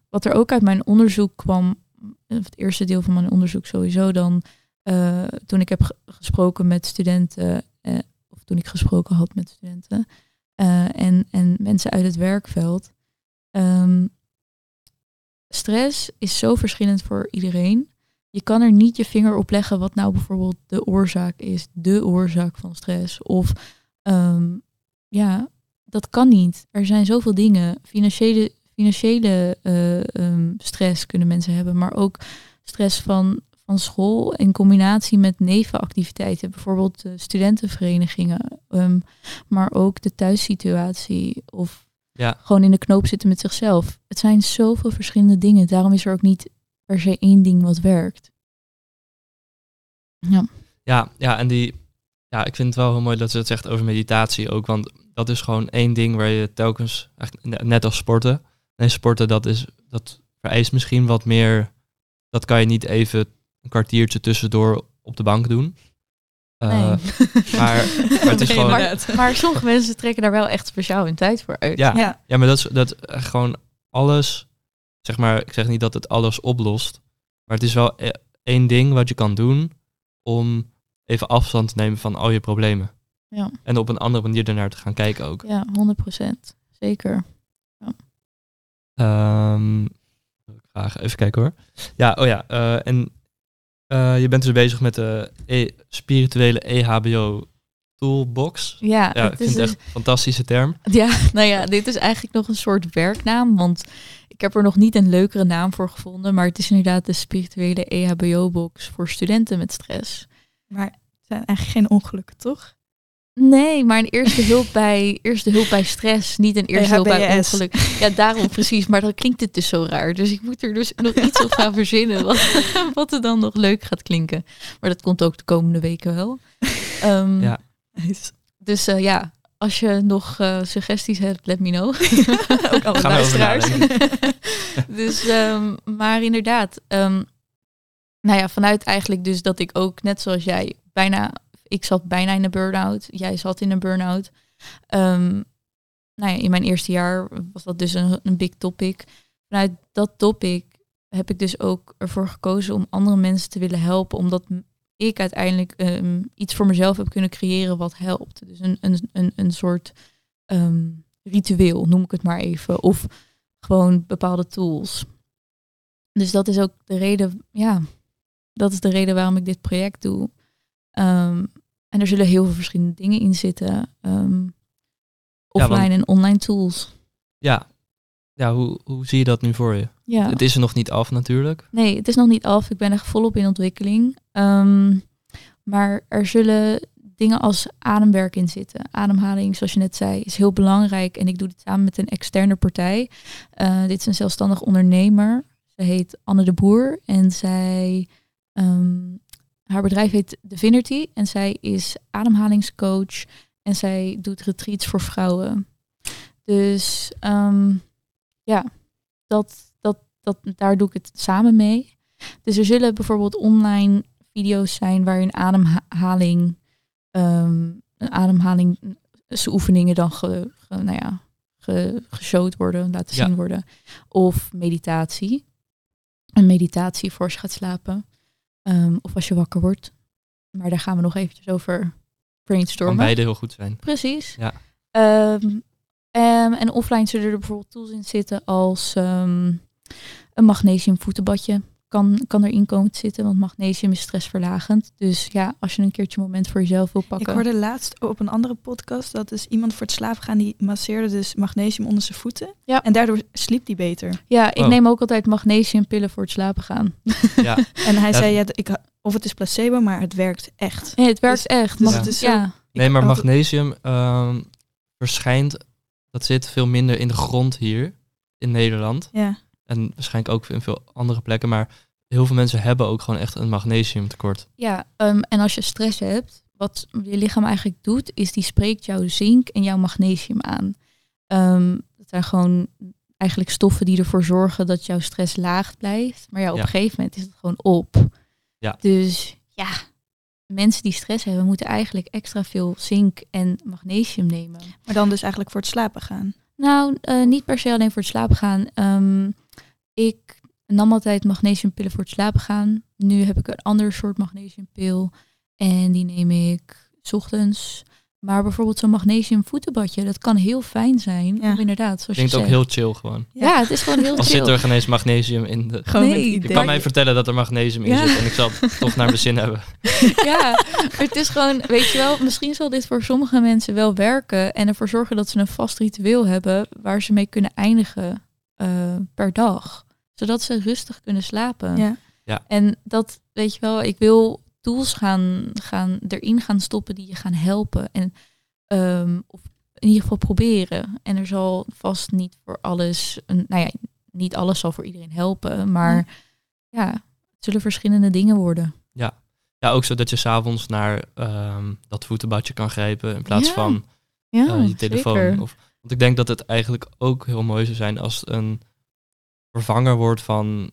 wat er ook uit mijn onderzoek kwam. of Het eerste deel van mijn onderzoek sowieso dan. eh, toen ik heb ge- gesproken met studenten. eh, toen ik gesproken had met studenten. eh, en, en mensen uit het werkveld. Ehm, stress is zo verschillend voor iedereen. Je kan er niet je vinger op leggen wat nou bijvoorbeeld de oorzaak is. De oorzaak van stress. Of ehm, ja, dat kan niet. Er zijn zoveel dingen. Financiële, financiële eh, ehm, stress kunnen mensen hebben, maar ook stress van, van school in combinatie met nevenactiviteiten, bijvoorbeeld de studentenverenigingen, ehm, maar ook de thuissituatie of Ja. gewoon in de knoop zitten met zichzelf. Het zijn zoveel verschillende dingen. Daarom is er ook niet per se één ding wat werkt. Ja, Ja, ja, en die, ja, ik vind het wel heel mooi dat ze het zegt over meditatie ook, want dat is gewoon één ding waar je telkens, net als sporten, nee, sporten dat is, dat vereist misschien wat meer, dat kan je niet even een kwartiertje tussendoor op de bank doen. Eh, nee. maar, maar [LAUGHS] het is Nee, gewoon, maar sommige mensen trekken daar wel echt speciaal hun tijd voor uit. ja, Ja, ja, maar dat is dat eh, gewoon alles, zeg maar, ik zeg niet dat het alles oplost, maar het is wel eh, één ding wat je kan doen om even afstand te nemen van al je problemen. Ja. En op een andere manier ernaar te gaan kijken ook. Ja, 100%. Zeker. Ehm, graag even kijken hoor. Ja, oh ja. eh, en eh, je bent dus bezig met de e- spirituele EHBO toolbox. Ja, Ja, ik vind het echt een fantastische term. ja, nou ja, dit is eigenlijk nog een soort werknaam, want ik heb er nog niet een leukere naam voor gevonden, maar het is inderdaad de spirituele EHBO-box voor studenten met stress. maar het zijn eigenlijk geen ongelukken, toch? Nee, maar een eerste hulp [LAUGHS] bij, eerste hulp bij stress, niet een eerste hulp bij ongeluk. Ja, daarom [LAUGHS] precies, maar dan klinkt het dus zo raar. Dus ik moet er dus nog iets op gaan [LAUGHS] verzinnen wat, wat er dan nog leuk gaat klinken. Maar dat komt ook de komende weken wel. Ehm, Ja. Dus eh, ja, als je nog eh, suggesties hebt, let me know. Ook alle Gaan we over luisteraars. dus, ehm, maar inderdaad, ehm, nou ja, vanuit eigenlijk dus dat ik ook, net zoals jij, bijna, ik zat bijna in een burn-out. Jij zat in een burn-out. Ehm, nou ja, in mijn eerste jaar was dat dus een, een big topic. Vanuit dat topic heb ik dus ook ervoor gekozen om andere mensen te willen helpen, omdat ik uiteindelijk ehm, iets voor mezelf heb kunnen creëren wat helpt. Dus een, een, een, een soort ehm, ritueel, noem ik het maar even. Of gewoon bepaalde tools. Dus dat is ook de reden, ja, dat is de reden waarom ik dit project doe. Ehm, en er zullen heel veel verschillende dingen in zitten. ehm, Ja, offline want- en online tools. Ja, ja hoe, hoe zie je dat nu voor je? Ja. Het is er nog niet af natuurlijk. Nee, het is nog niet af. Ik ben er volop in ontwikkeling. Ehm, maar er zullen dingen als ademwerk in zitten. Ademhaling, zoals je net zei, is heel belangrijk. En ik doe dit samen met een externe partij. Eh, dit is een zelfstandig ondernemer. Ze heet Anne de Boer. En zij, haar bedrijf heet Divinity. En zij is ademhalingscoach. En zij doet retreats voor vrouwen. Dus ehm, ja, dat, dat, dat, daar doe ik het samen mee. Dus er zullen bijvoorbeeld online video's zijn waarin ademhaling, ehm een ademhaling, oefeningen dan ge, ge- nou ja, ge, geshowd worden, laten Ja. zien worden. Of meditatie. Een meditatie voor je gaat slapen. Ehm, of als je wakker wordt. Maar daar gaan we nog eventjes over Kan brainstormen. beide heel goed zijn. Precies. Ja. Ehm, ehm, en offline zullen er bijvoorbeeld tools in zitten als een magnesium voetenbadje. Kan, kan erin komen te zitten, want magnesium is stressverlagend. Dus ja, als je een keertje een moment voor jezelf wil pakken. Ik hoorde laatst op een andere podcast dat dus iemand voor het slapen gaan die masseerde dus magnesium onder zijn voeten. Ja. En daardoor sliep die beter. Ja, ik Oh. neem ook altijd magnesiumpillen voor het slapen gaan. [LAUGHS] Ja, [LAUGHS] En hij Ja. zei, ja, ik, of het is placebo, maar het werkt echt. Nee, het werkt Dus- echt. dus Mag- het is zo- ja. Nee, maar magnesium ehm, verschijnt, dat zit veel minder in de grond hier in Nederland. Ja, En waarschijnlijk ook in veel andere plekken. Maar heel veel mensen hebben ook gewoon echt een magnesiumtekort. Ja, ehm, en als je stress hebt, wat je lichaam eigenlijk doet, is die spreekt jouw zink en jouw magnesium aan. Ehm, dat zijn gewoon eigenlijk stoffen die ervoor zorgen dat jouw stress laag blijft. Maar ja, op Ja. een gegeven moment is het gewoon op. Ja. Dus ja, mensen die stress hebben, moeten eigenlijk extra veel zink en magnesium nemen. maar dan dus eigenlijk voor het slapen gaan. Nou, eh, niet per se alleen voor het slapen gaan. Ehm, ik nam altijd magnesiumpillen voor het slapen gaan. Nu heb ik een ander soort magnesiumpil. En die neem ik 's ochtends. Maar bijvoorbeeld zo'n magnesium voetenbadje, dat kan heel fijn zijn. Ja. Inderdaad, zoals Klinkt je ook heel chill gewoon. Ja, het is gewoon heel Als chill. zit er geen eens magnesium in de... Gewoon Nee, met je kan mij vertellen dat er magnesium in Ja. zit en ik zal het toch naar mijn zin hebben. [LAUGHS] Ja, maar het is gewoon, weet je wel, misschien zal dit voor sommige mensen wel werken en ervoor zorgen dat ze een vast ritueel hebben waar ze mee kunnen eindigen eh, per dag. Zodat ze rustig kunnen slapen. Ja. En dat, weet je wel, ik wil tools gaan, gaan erin gaan stoppen die je gaan helpen. En ehm, of in ieder geval proberen. En er zal vast niet voor alles, een, nou ja, niet alles zal voor iedereen helpen, maar ja, het zullen verschillende dingen worden. Ja, ook zodat je s'avonds naar ehm, dat voetenbadje kan grijpen in plaats Ja. van Ja, eh, je telefoon. zeker. Of, want ik denk dat het eigenlijk ook heel mooi zou zijn als een vervanger wordt van,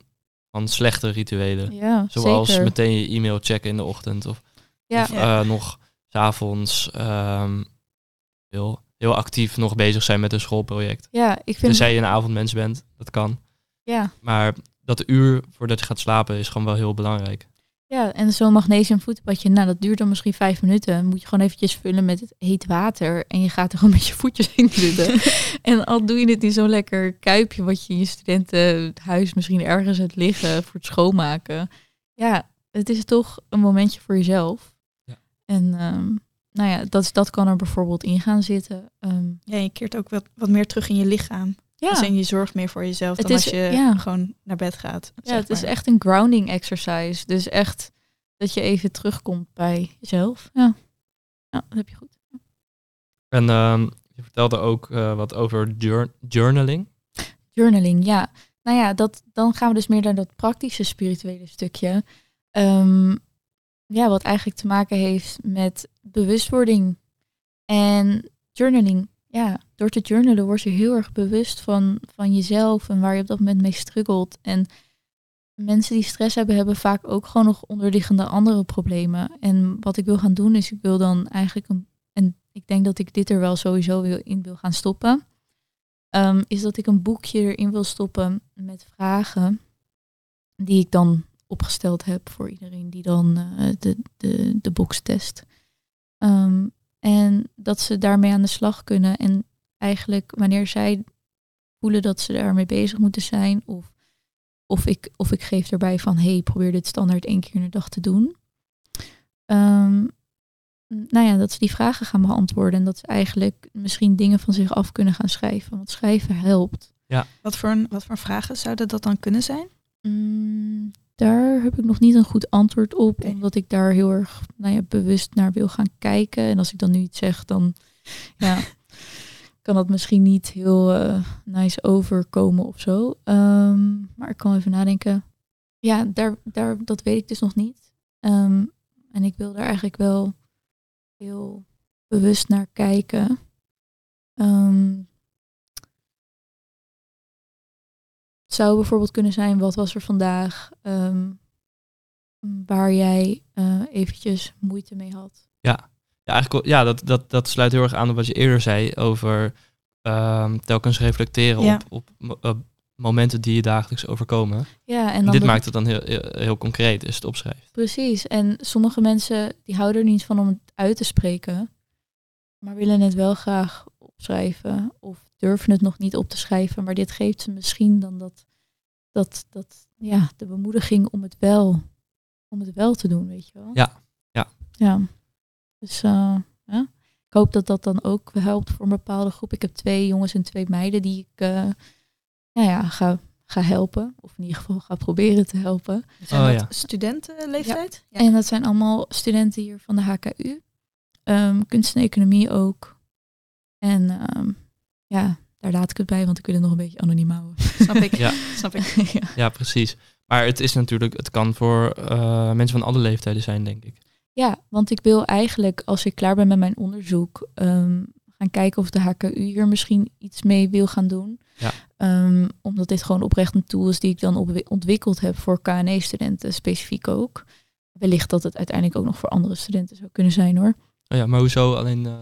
van slechte rituelen. Ja, Zoals zeker. meteen je e-mail checken in de ochtend of, Ja. of eh, nog s'avonds ehm heel, heel actief nog bezig zijn met een schoolproject. Ja, ik vind. Tenzij je een avondmens bent, dat kan. Ja, Maar dat uur voordat je gaat slapen is gewoon wel heel belangrijk. Ja, en zo'n magnesium voetenbadje, nou dat duurt dan misschien vijf minuten. Moet je gewoon eventjes vullen met het heet water en je gaat er gewoon [LAUGHS] met je voetjes in zitten. [LAUGHS] en al doe je het in zo'n lekker kuipje wat je in je studentenhuis misschien ergens hebt liggen voor het schoonmaken. Ja, het is toch een momentje voor jezelf. Ja. En ehm, nou ja, dat, dat kan er bijvoorbeeld in gaan zitten. Ehm, Ja, je keert ook wat, wat meer terug in je lichaam. Ja. Dus en je zorgt meer voor jezelf Het dan is- als je ja. gewoon naar bed gaat. Ja, het is echt een grounding exercise. Dus echt dat je even terugkomt bij jezelf. Ja, ja dat heb je goed. En ehm, je vertelde ook eh, wat over jour- journaling. Journaling, ja. Nou ja, dat, dan gaan we dus meer naar dat praktische spirituele stukje. Ehm, ja, wat eigenlijk te maken heeft met bewustwording. En journaling, ja, door te journalen word je heel erg bewust van, van jezelf en waar je op dat moment mee struggelt. En mensen die stress hebben, hebben vaak ook gewoon nog onderliggende andere problemen. En wat ik wil gaan doen, is ik wil dan eigenlijk een. En ik denk dat ik dit er wel sowieso in wil gaan stoppen. ehm, is dat ik een boekje erin wil stoppen met vragen. Die ik dan opgesteld heb voor iedereen die dan eh, de, de, de box test. Ehm, en dat ze daarmee aan de slag kunnen. En eigenlijk wanneer zij voelen dat ze daarmee bezig moeten zijn. Of, of, ik, of ik geef erbij van hey, probeer dit standaard één keer in de dag te doen. Ehm, nou ja, dat ze die vragen gaan beantwoorden. En dat ze eigenlijk misschien dingen van zich af kunnen gaan schrijven. Want schrijven helpt. Wat voor, een, wat voor vragen zouden dat dan kunnen zijn? Mm, daar heb ik nog niet een goed antwoord op, omdat ik daar heel erg nou ja, bewust naar wil gaan kijken. En als ik dan nu iets zeg, dan ja, kan dat misschien niet heel eh, nice overkomen of zo. Ehm, maar ik kan even nadenken. Ja, daar, daar, dat weet ik dus nog niet. Ehm, en ik wil daar eigenlijk wel heel bewust naar kijken. Ehm, het zou bijvoorbeeld kunnen zijn, wat was er vandaag waar jij eh, eventjes moeite mee had? Ja, eigenlijk, wel- ja dat, dat, dat sluit heel erg aan op wat je eerder zei over ehm, telkens reflecteren Ja. op, op op momenten die je dagelijks overkomen. Ja, en dit maakt het dan heel, heel, heel concreet, is het opschrijft. Precies. En sommige mensen die houden er niet van om het uit te spreken, maar willen het wel graag opschrijven of durven het nog niet op te schrijven. Maar dit geeft ze misschien dan dat, dat, dat ja, de bemoediging om het wel, om het wel te doen, weet je wel. Ja, ja. Ja. Dus uh, ja. ik hoop dat dat dan ook helpt voor een bepaalde groep. Ik heb twee jongens en twee meiden die ik uh, nou ja, ga, ga helpen. Of in ieder geval ga proberen te helpen. Zijn oh, dat ja. studentenleeftijd? Ja. En dat zijn allemaal studenten hier van de HKU. Um, kunst en economie ook. En um, ja, daar laat ik het bij, want ik wil het nog een beetje anoniem houden. Snap ik. [LAUGHS] ja. Snap ik. [LAUGHS] ja. ja. precies. Maar het is natuurlijk, het kan voor uh, mensen van alle leeftijden zijn, denk ik. Ja, want ik wil eigenlijk, als ik klaar ben met mijn onderzoek, um, gaan kijken of de HKU hier misschien iets mee wil gaan doen. Ja. Um, omdat dit gewoon oprecht een tool is die ik dan ontwikkeld heb voor KNE-studenten, specifiek ook. Wellicht dat het uiteindelijk ook nog voor andere studenten zou kunnen zijn hoor. Oh ja, maar hoezo alleen... Uh...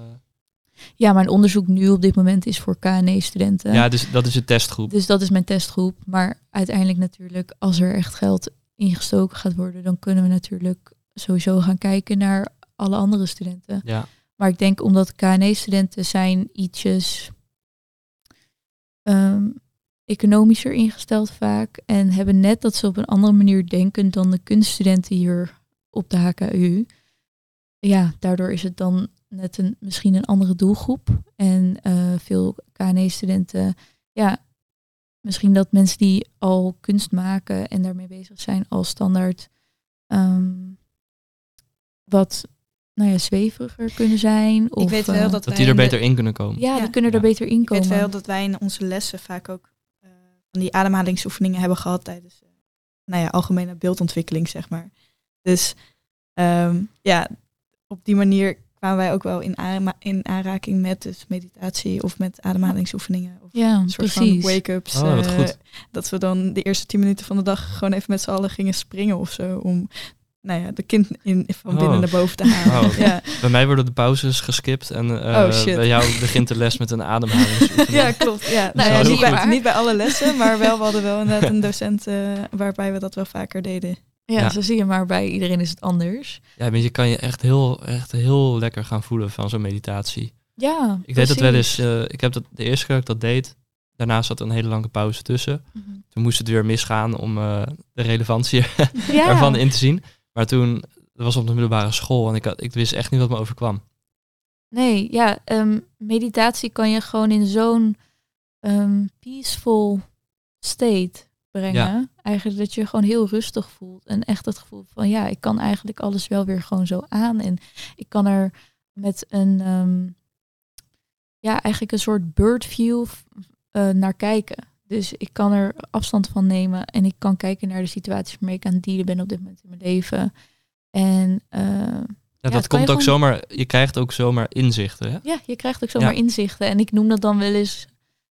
Ja, mijn onderzoek nu op dit moment is voor KNE-studenten. Ja, dus dat is de testgroep. Dus dat is mijn testgroep. Maar uiteindelijk natuurlijk, als er echt geld ingestoken gaat worden, dan kunnen we natuurlijk sowieso gaan kijken naar alle andere studenten. Ja. Maar ik denk omdat KNE-studenten zijn ietsjes um, economischer ingesteld vaak. En hebben net dat ze op een andere manier denken dan de kunststudenten hier op de HKU. Ja, daardoor is het dan net een, misschien een andere doelgroep. En uh, veel KNE-studenten, ja, misschien dat mensen die al kunst maken en daarmee bezig zijn, al standaard um, wat nou ja, zweveriger kunnen zijn. Of, ik weet wel uh, dat, dat die er beter in kunnen komen. Ja, die kunnen er beter in komen. Ik weet wel dat wij in onze lessen vaak ook uh, van die ademhalingsoefeningen hebben gehad tijdens uh, nou ja, algemene beeldontwikkeling, zeg maar. Dus um, ja, op die manier kwamen wij ook wel in, in aanraking met dus meditatie of met ademhalingsoefeningen. Of ja, een soort precies. van wake-ups. Oh, wat goed. dat we dan de eerste tien minuten van de dag gewoon even met z'n allen gingen springen of zo. Om nou ja, de kind in, van binnen Oh. naar boven te halen. Oh. Ja. Bij mij worden de pauzes geskipt en uh, Oh, shit. bij jou begint de les met een ademhaling. ja, klopt. Ja. Nou, Ja, niet, bij, niet bij alle lessen, maar wel, we hadden wel inderdaad een docent uh, waarbij we dat wel vaker deden. Ja, Ja. zo zie je maar bij iedereen is het anders. Ja, maar je kan je echt heel, echt heel lekker gaan voelen van zo'n meditatie. Ja, Ik deed dat wel eens, eh, ik heb dat de eerste keer dat ik dat deed, daarna zat er een hele lange pauze tussen. Mhm. Toen moest het weer misgaan om eh, de relevantie Ja. [LAUGHS] ervan in te zien. Maar toen, dat was op de middelbare school en ik, had, ik wist echt niet wat me overkwam. Nee, ja, ehm, meditatie kan je gewoon in zo'n ehm, peaceful state brengen. Ja. Eigenlijk dat je je gewoon heel rustig voelt. En echt het gevoel van, ja, ik kan eigenlijk alles wel weer gewoon zo aan. En ik kan er met een, ehm, ja, eigenlijk een soort bird view eh, naar kijken. Dus ik kan er afstand van nemen en ik kan kijken naar de situaties waarmee ik aan het dealen ben op dit moment in mijn leven. En eh, Ja, dat komt ook gewoon- zomaar, je krijgt ook zomaar inzichten. Hè? Ja, je krijgt ook zomaar Ja. inzichten. En ik noem dat dan wel eens,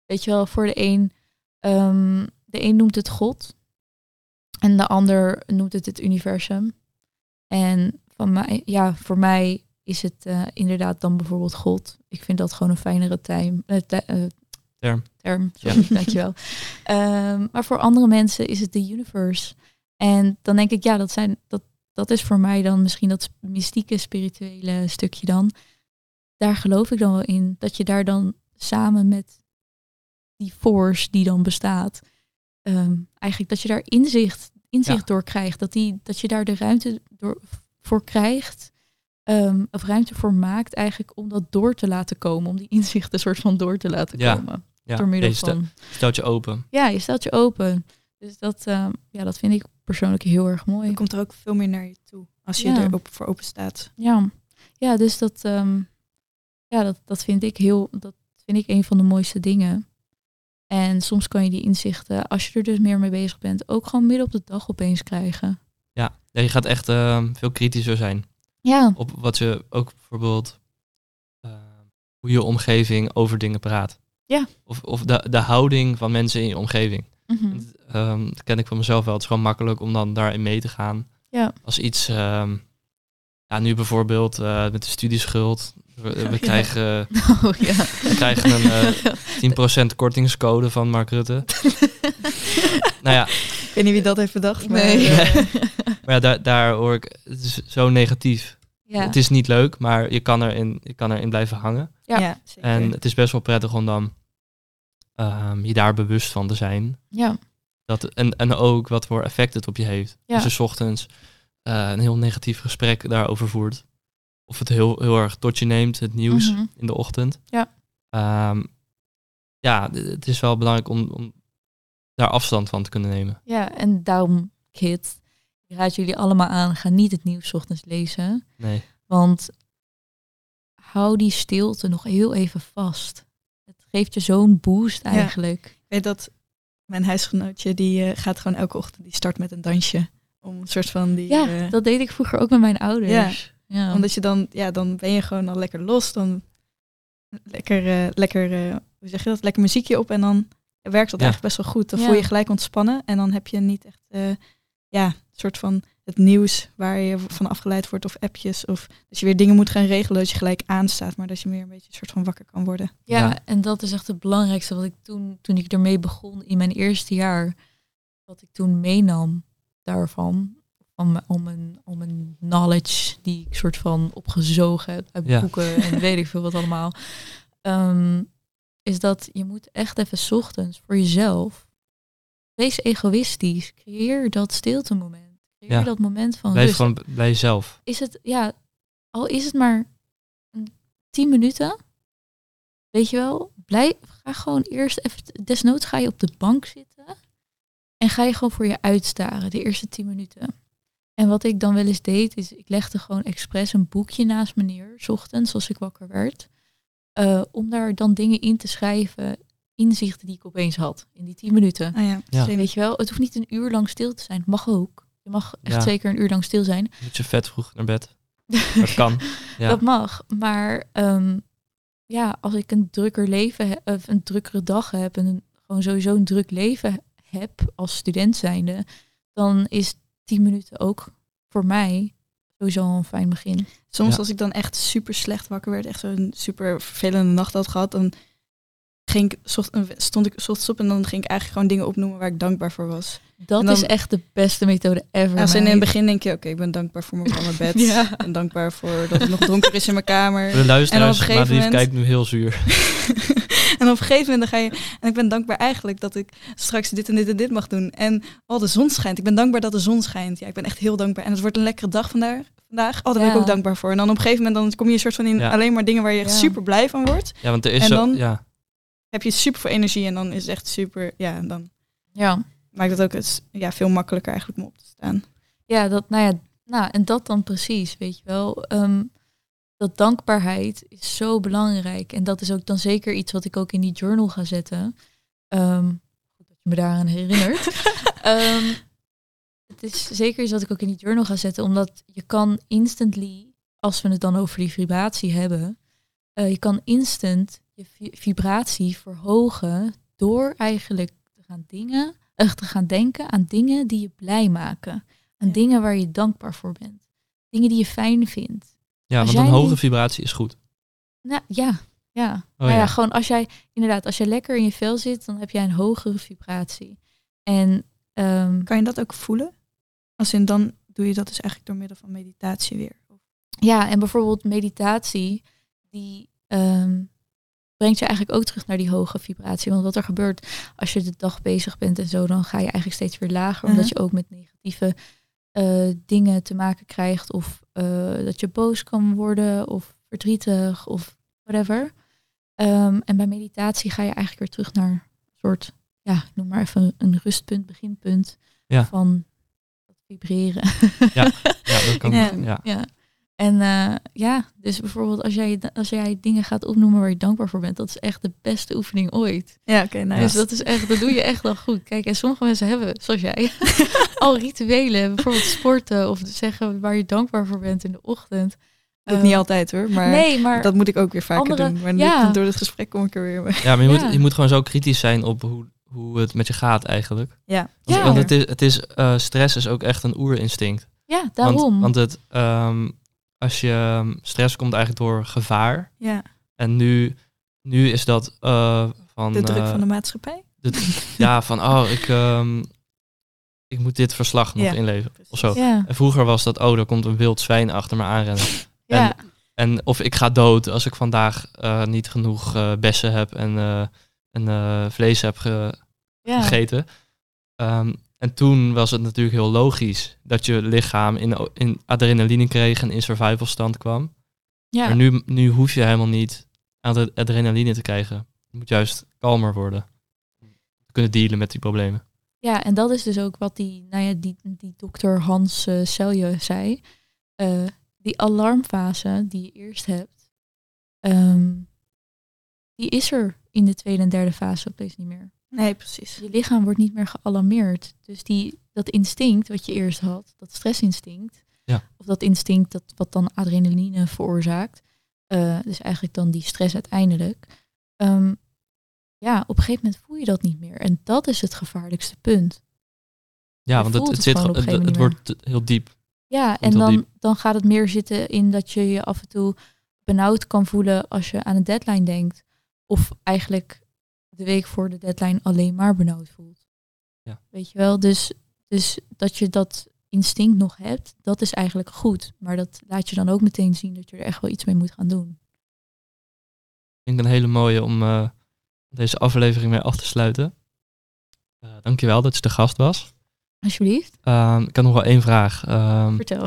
weet je wel, voor de een, ehm, de een noemt het God. En de ander noemt het het universum. En van mij, ja, voor mij is het eh, inderdaad dan bijvoorbeeld God. Ik vind dat gewoon een fijnere time, ti- eh, Term. term. Sorry, dankjewel. [LAUGHS] Ehm, maar voor andere mensen is het de universe. En dan denk ik, ja, dat, zijn, dat, dat is voor mij dan misschien dat mystieke, spirituele stukje dan. Daar geloof ik dan wel in. Dat je daar dan samen met die force die dan bestaat, ehm, eigenlijk dat je daar inzicht, inzicht Ja. door krijgt. Dat, die, dat je daar de ruimte door, voor krijgt. ehm, of ruimte voor maakt eigenlijk om dat door te laten komen. Om die inzichten soort van door te laten Ja. komen. Ja, door middel je stel- van... stelt je open. Ja, je stelt je open. Dus dat, ehm, ja, dat vind ik persoonlijk heel erg mooi. Dan komt er ook veel meer naar je toe als je Ja. er op, voor open staat. Ja, ja dus dat, ehm, ja, dat, dat vind ik heel, dat vind ik een van de mooiste dingen. En soms kan je die inzichten, als je er dus meer mee bezig bent, ook gewoon midden op de dag opeens krijgen. Ja, ja je gaat echt eh, veel kritischer zijn. Ja, Op wat je ook bijvoorbeeld, hoe je omgeving over dingen praat. Ja. Of, of de, de houding van mensen in je omgeving. mhm. Ehm, dat ken ik van mezelf wel. Het is gewoon makkelijk om dan daarin mee te gaan. ja. Als iets, ehm, ja, nu bijvoorbeeld eh, met de studieschuld. We, [LAUGHS] krijgen, [LAUGHS] Oh ja. we krijgen een eh [LAUGHS] 10% kortingscode van Mark Rutte. nou ja, Ik weet niet wie dat heeft bedacht, maar Nee. eh, maar ja, daar, daar hoor ik, het is zo negatief. Ja. Het is niet leuk, maar je kan erin, je kan erin blijven hangen. Ja. ja. zeker. En het is best wel prettig om dan ehm, je daar bewust van te zijn. ja. Dat, en, en ook wat voor effect het op je heeft. Ja. Als je 's ochtends eh, een heel negatief gesprek daarover voert. Of het heel, heel erg tot je neemt, het nieuws Mhm. in de ochtend. Ja. Ehm, ja, het is wel belangrijk om, om daar afstand van te kunnen nemen. Ja, en daarom, kids, ik raad jullie allemaal aan, ga niet het nieuws 's ochtends lezen. Nee. Want hou die stilte nog heel even vast. Het geeft je zo'n boost eigenlijk. Ik weet dat mijn huisgenootje, die eh, gaat gewoon elke ochtend, die start met een dansje. Om een soort van die... Ja, eh, dat deed ik vroeger ook met mijn ouders. Ja. Omdat je dan, ja, dan ben je gewoon al lekker los. Dan lekker, eh, lekker eh, hoe zeg je dat? Lekker muziekje op en dan werkt dat Ja. eigenlijk best wel goed. Dan Ja. voel je je gelijk ontspannen en dan heb je niet echt, eh, ja, een soort van het nieuws waar je van afgeleid wordt of appjes. Of dat je weer dingen moet gaan regelen dat je gelijk aanstaat, maar dat je meer een beetje een soort van wakker kan worden. Ja, Ja. en dat is echt het belangrijkste wat ik toen, toen ik ermee begon in mijn eerste jaar, wat ik toen meenam daarvan, om, om, een, om een knowledge die ik soort van opgezogen heb uit Ja. boeken en weet ik veel wat allemaal, ehm, is dat je moet echt even 's ochtends voor jezelf, wees egoïstisch, creëer dat stilte moment. Creëer Ja. dat moment van Blijf rust gewoon bij jezelf. is het, ja, al is het maar tien minuten, weet je wel, blijf, ga gewoon eerst even, desnoods ga je op de bank zitten en ga je gewoon voor je uitstaren, de eerste tien minuten. En wat ik dan wel eens deed, is ik legde gewoon expres een boekje naast me neer, 's ochtends als ik wakker werd, eh, om daar dan dingen in te schrijven, inzichten die ik opeens had in die tien minuten. Ah ja, Ja. Weet je wel, het hoeft niet een uur lang stil te zijn, het mag ook. Je mag echt Ja. zeker een uur lang stil zijn. Moet je vet vroeg naar bed. [LAUGHS] Dat kan. Ja. Dat mag. Maar ehm, ja, als ik een drukker leven heb, of een drukkere dag heb en een, gewoon sowieso een druk leven heb als student zijnde, dan is tien minuten ook voor mij sowieso al een fijn begin. Soms Ja. als ik dan echt super slecht wakker werd, echt zo'n super vervelende nacht had gehad, dan ging ik, zocht- stond ik ochtends op en dan ging ik eigenlijk gewoon dingen opnoemen waar ik dankbaar voor was. Dat En dan- is echt de beste methode ever. Als in het begin denk je, oké, ik ben dankbaar voor mijn [LAUGHS] warme bed. Ja. Ben dankbaar voor dat het nog donker is in mijn kamer. De luisteraars, En op een gegeven moment- kijkt nu heel zuur. [LAUGHS] [LAUGHS] en op een gegeven moment dan ga je... En ik ben dankbaar eigenlijk dat ik straks dit en dit en dit mag doen. En oh, de zon schijnt. Ik ben dankbaar dat de zon schijnt. Ja, ik ben echt heel dankbaar. En het wordt een lekkere dag vandaag. vandaag. Oh, daar ben ik ook dankbaar voor. En dan op een gegeven moment dan kom je een soort van in Ja. alleen maar dingen waar je echt Ja. super blij van wordt. Ja, want er is En zo... dan- Ja, Heb je super veel energie en dan is het echt super... Ja, en dan Ja. maakt het ook het, ja, veel makkelijker eigenlijk om op te staan. Ja, dat, nou ja, nou, en dat dan precies, weet je wel. Ehm, dat dankbaarheid is zo belangrijk. En dat is ook dan zeker iets wat ik ook in die journal ga zetten. Ehm, goed dat je me daaraan herinnert. [LAUGHS] Ehm, het is zeker iets wat ik ook in die journal ga zetten, omdat je kan instantly, als we het dan over die vibratie hebben, eh, je kan instant je vi- vibratie verhogen door eigenlijk te gaan dingen, eh, te gaan denken aan dingen die je blij maken. Aan Ja. dingen waar je dankbaar voor bent. Dingen die je fijn vindt. ja Als want een hoge niet- vibratie is goed. Nou ja, ja. Oh, nou ja. ja. gewoon als jij, inderdaad, als jij lekker in je vel zit, dan heb jij een hogere vibratie. En ehm, Kan je dat ook voelen? Als in dan doe je dat dus eigenlijk door middel van meditatie weer. ja, en bijvoorbeeld meditatie, die ehm, brengt je eigenlijk ook terug naar die hoge vibratie. Want wat er gebeurt als je de dag bezig bent en zo, dan ga je eigenlijk steeds weer lager, omdat Mhm. je ook met negatieve eh, dingen te maken krijgt. Of eh, dat je boos kan worden, of verdrietig, of whatever. Ehm, en bij meditatie ga je eigenlijk weer terug naar een soort, ja, noem maar even een rustpunt, beginpunt Ja. van vibreren. Ja, [LAUGHS] dat kan. Ja. Ja. En eh, ja, dus bijvoorbeeld als jij, als jij dingen gaat opnoemen waar je dankbaar voor bent, dat is echt de beste oefening ooit. Ja, oké, nice. Dus dat is echt, dat doe je echt wel goed. Kijk, en sommige mensen hebben, zoals jij, [LAUGHS] al rituelen, bijvoorbeeld sporten of zeggen waar je dankbaar voor bent in de ochtend. Dat Eh, niet altijd hoor, maar, nee, maar dat moet ik ook weer vaker andere- doen. Maar ja. nu, door dit gesprek kom ik er weer bij. Ja, maar je, Ja. Moet, je moet gewoon zo kritisch zijn op hoe, hoe het met je gaat eigenlijk. Ja, Want, Ja. want het is, het is, eh, stress is ook echt een oerinstinct. ja, daarom. Want, want het, ehm, als je ehm, stress komt eigenlijk door gevaar. ja. En nu, nu is dat eh, van... de druk eh, van de maatschappij. de- ja, van oh, ik, ehm, ik moet dit verslag nog Ja, inleveren. Of zo. ja, En vroeger was dat, oh, er komt een wild zwijn achter me aanrennen. ja, En of ik ga dood als ik vandaag eh, niet genoeg bessen heb en, en vlees heb ge- ja. gegeten. Ehm, en toen was het natuurlijk heel logisch dat je lichaam in, in adrenaline kreeg en in survival stand kwam. Ja, Maar nu, nu hoef je helemaal niet aan de adrenaline te krijgen. Je moet juist kalmer worden. Kunnen dealen met die problemen. ja, en dat is dus ook wat die, nou ja, die, die dokter Hans Selje zei. Eh, die alarmfase die je eerst hebt, ehm, die is er in de tweede en derde fase opeens niet meer. Nee, precies. Je lichaam wordt niet meer gealarmeerd. Dus die, dat instinct wat je eerst had, dat stressinstinct, Ja. of dat instinct dat, wat dan adrenaline veroorzaakt, eh, dus eigenlijk dan die stress uiteindelijk, ehm, ja, op een gegeven moment voel je dat niet meer. En dat is het gevaarlijkste punt. Ja, Je want het, het, het zit, het, wordt heel diep. Ja, Komt en dan, diep. dan gaat het meer zitten in dat je je af en toe benauwd kan voelen als je aan een deadline denkt. Of eigenlijk de week voor de deadline alleen maar benauwd voelt. Ja. Weet je wel? Dus, dus dat je dat instinct nog hebt, dat is eigenlijk goed. Maar dat laat je dan ook meteen zien dat je er echt wel iets mee moet gaan doen. Vind ik een hele mooie om eh, deze aflevering mee af te sluiten. Uh, dankjewel dat je de gast was. Alsjeblieft, Ehm, ik had nog wel één vraag. Ehm, vertel. [LAUGHS]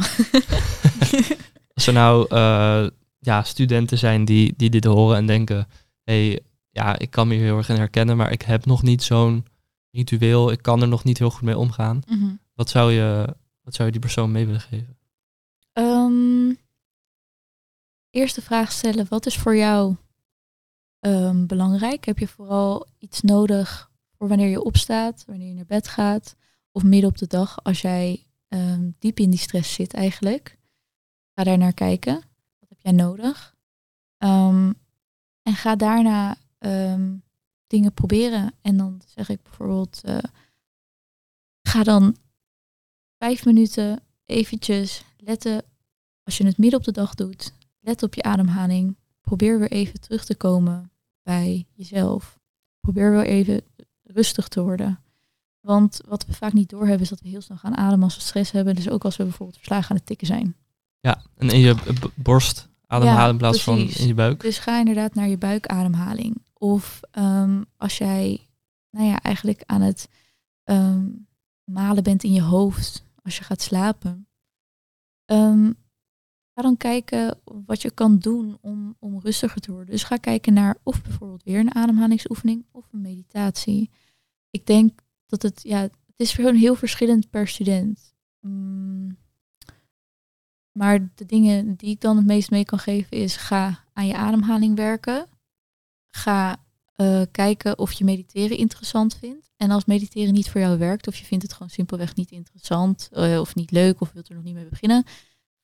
als er nou eh, ja, studenten zijn die, die dit horen en denken... hey, ja, ik kan me heel erg in herkennen, maar ik heb nog niet zo'n ritueel. Ik kan er nog niet heel goed mee omgaan. Mhm. Wat zou je, wat zou je die persoon mee willen geven? Ehm, eerste vraag stellen, wat is voor jou ehm, belangrijk? Heb je vooral iets nodig voor wanneer je opstaat, wanneer je naar bed gaat, of midden op de dag als jij ehm, diep in die stress zit eigenlijk? Ga daar naar kijken. Wat heb jij nodig? En ga daarna ehm, dingen proberen. En dan zeg ik bijvoorbeeld, eh, ga dan vijf minuten eventjes letten als je het midden op de dag doet, let op je ademhaling. Probeer weer even terug te komen bij jezelf. Probeer weer even rustig te worden. Want wat we vaak niet doorhebben is dat we heel snel gaan ademen als we stress hebben. Dus ook als we bijvoorbeeld verslagen aan het tikken zijn. Ja, en in je borst ademhalen Ja, in plaats van in je buik. Dus ga inderdaad naar je buikademhaling. Of ehm, als jij, nou ja, eigenlijk aan het ehm, malen bent in je hoofd als je gaat slapen. ehm, ga dan kijken wat je kan doen om, om rustiger te worden. Dus ga kijken naar of bijvoorbeeld weer een ademhalingsoefening of een meditatie. Ik denk dat het, ja, het is gewoon heel verschillend per student. Mm, maar de dingen die ik dan het meest mee kan geven is ga aan je ademhaling werken. Ga eh, kijken of je mediteren interessant vindt. En als mediteren niet voor jou werkt of je vindt het gewoon simpelweg niet interessant eh, of niet leuk of wilt er nog niet mee beginnen,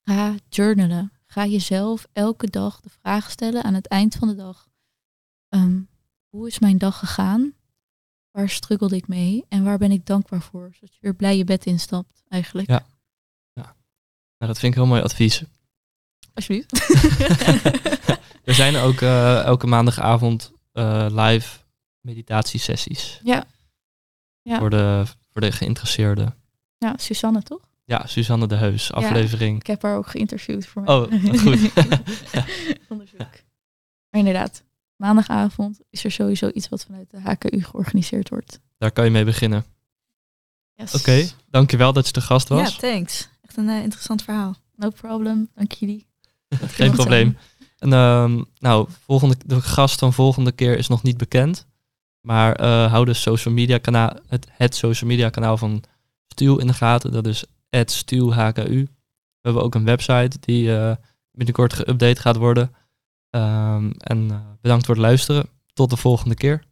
ga journalen. Ga jezelf elke dag de vraag stellen aan het eind van de dag. ehm, hoe is mijn dag gegaan? Waar struggelde ik mee? En waar ben ik dankbaar voor? Zodat je weer blij je bed instapt eigenlijk. Ja. Nou, dat vind ik heel mooi advies. Alsjeblieft. [LAUGHS] er zijn ook eh, elke maandagavond eh, live meditatiesessies Ja. Ja. voor, de, voor de geïnteresseerden. Ja, Susanne toch? Ja, Suzanne de Heus, aflevering. Ik heb haar ook geïnterviewd voor mij. Oh, goed. [LAUGHS] Onderzoek. Maar inderdaad, maandagavond is er sowieso iets wat vanuit de HKU georganiseerd wordt. Daar kan je mee beginnen. Yes. Oké, dankjewel dat je de gast was. Ja, thanks. Echt een eh, interessant verhaal. No problem, dank jullie. Geen probleem. En ehm, nou, volgende, de gast van volgende keer is nog niet bekend. Maar eh hou de social media kanaal, het, het social media kanaal van Stuw in de gaten. Dat is @stuwhku. We hebben ook een website die eh, binnenkort geüpdate gaat worden. Ehm, en eh, bedankt voor het luisteren. Tot de volgende keer.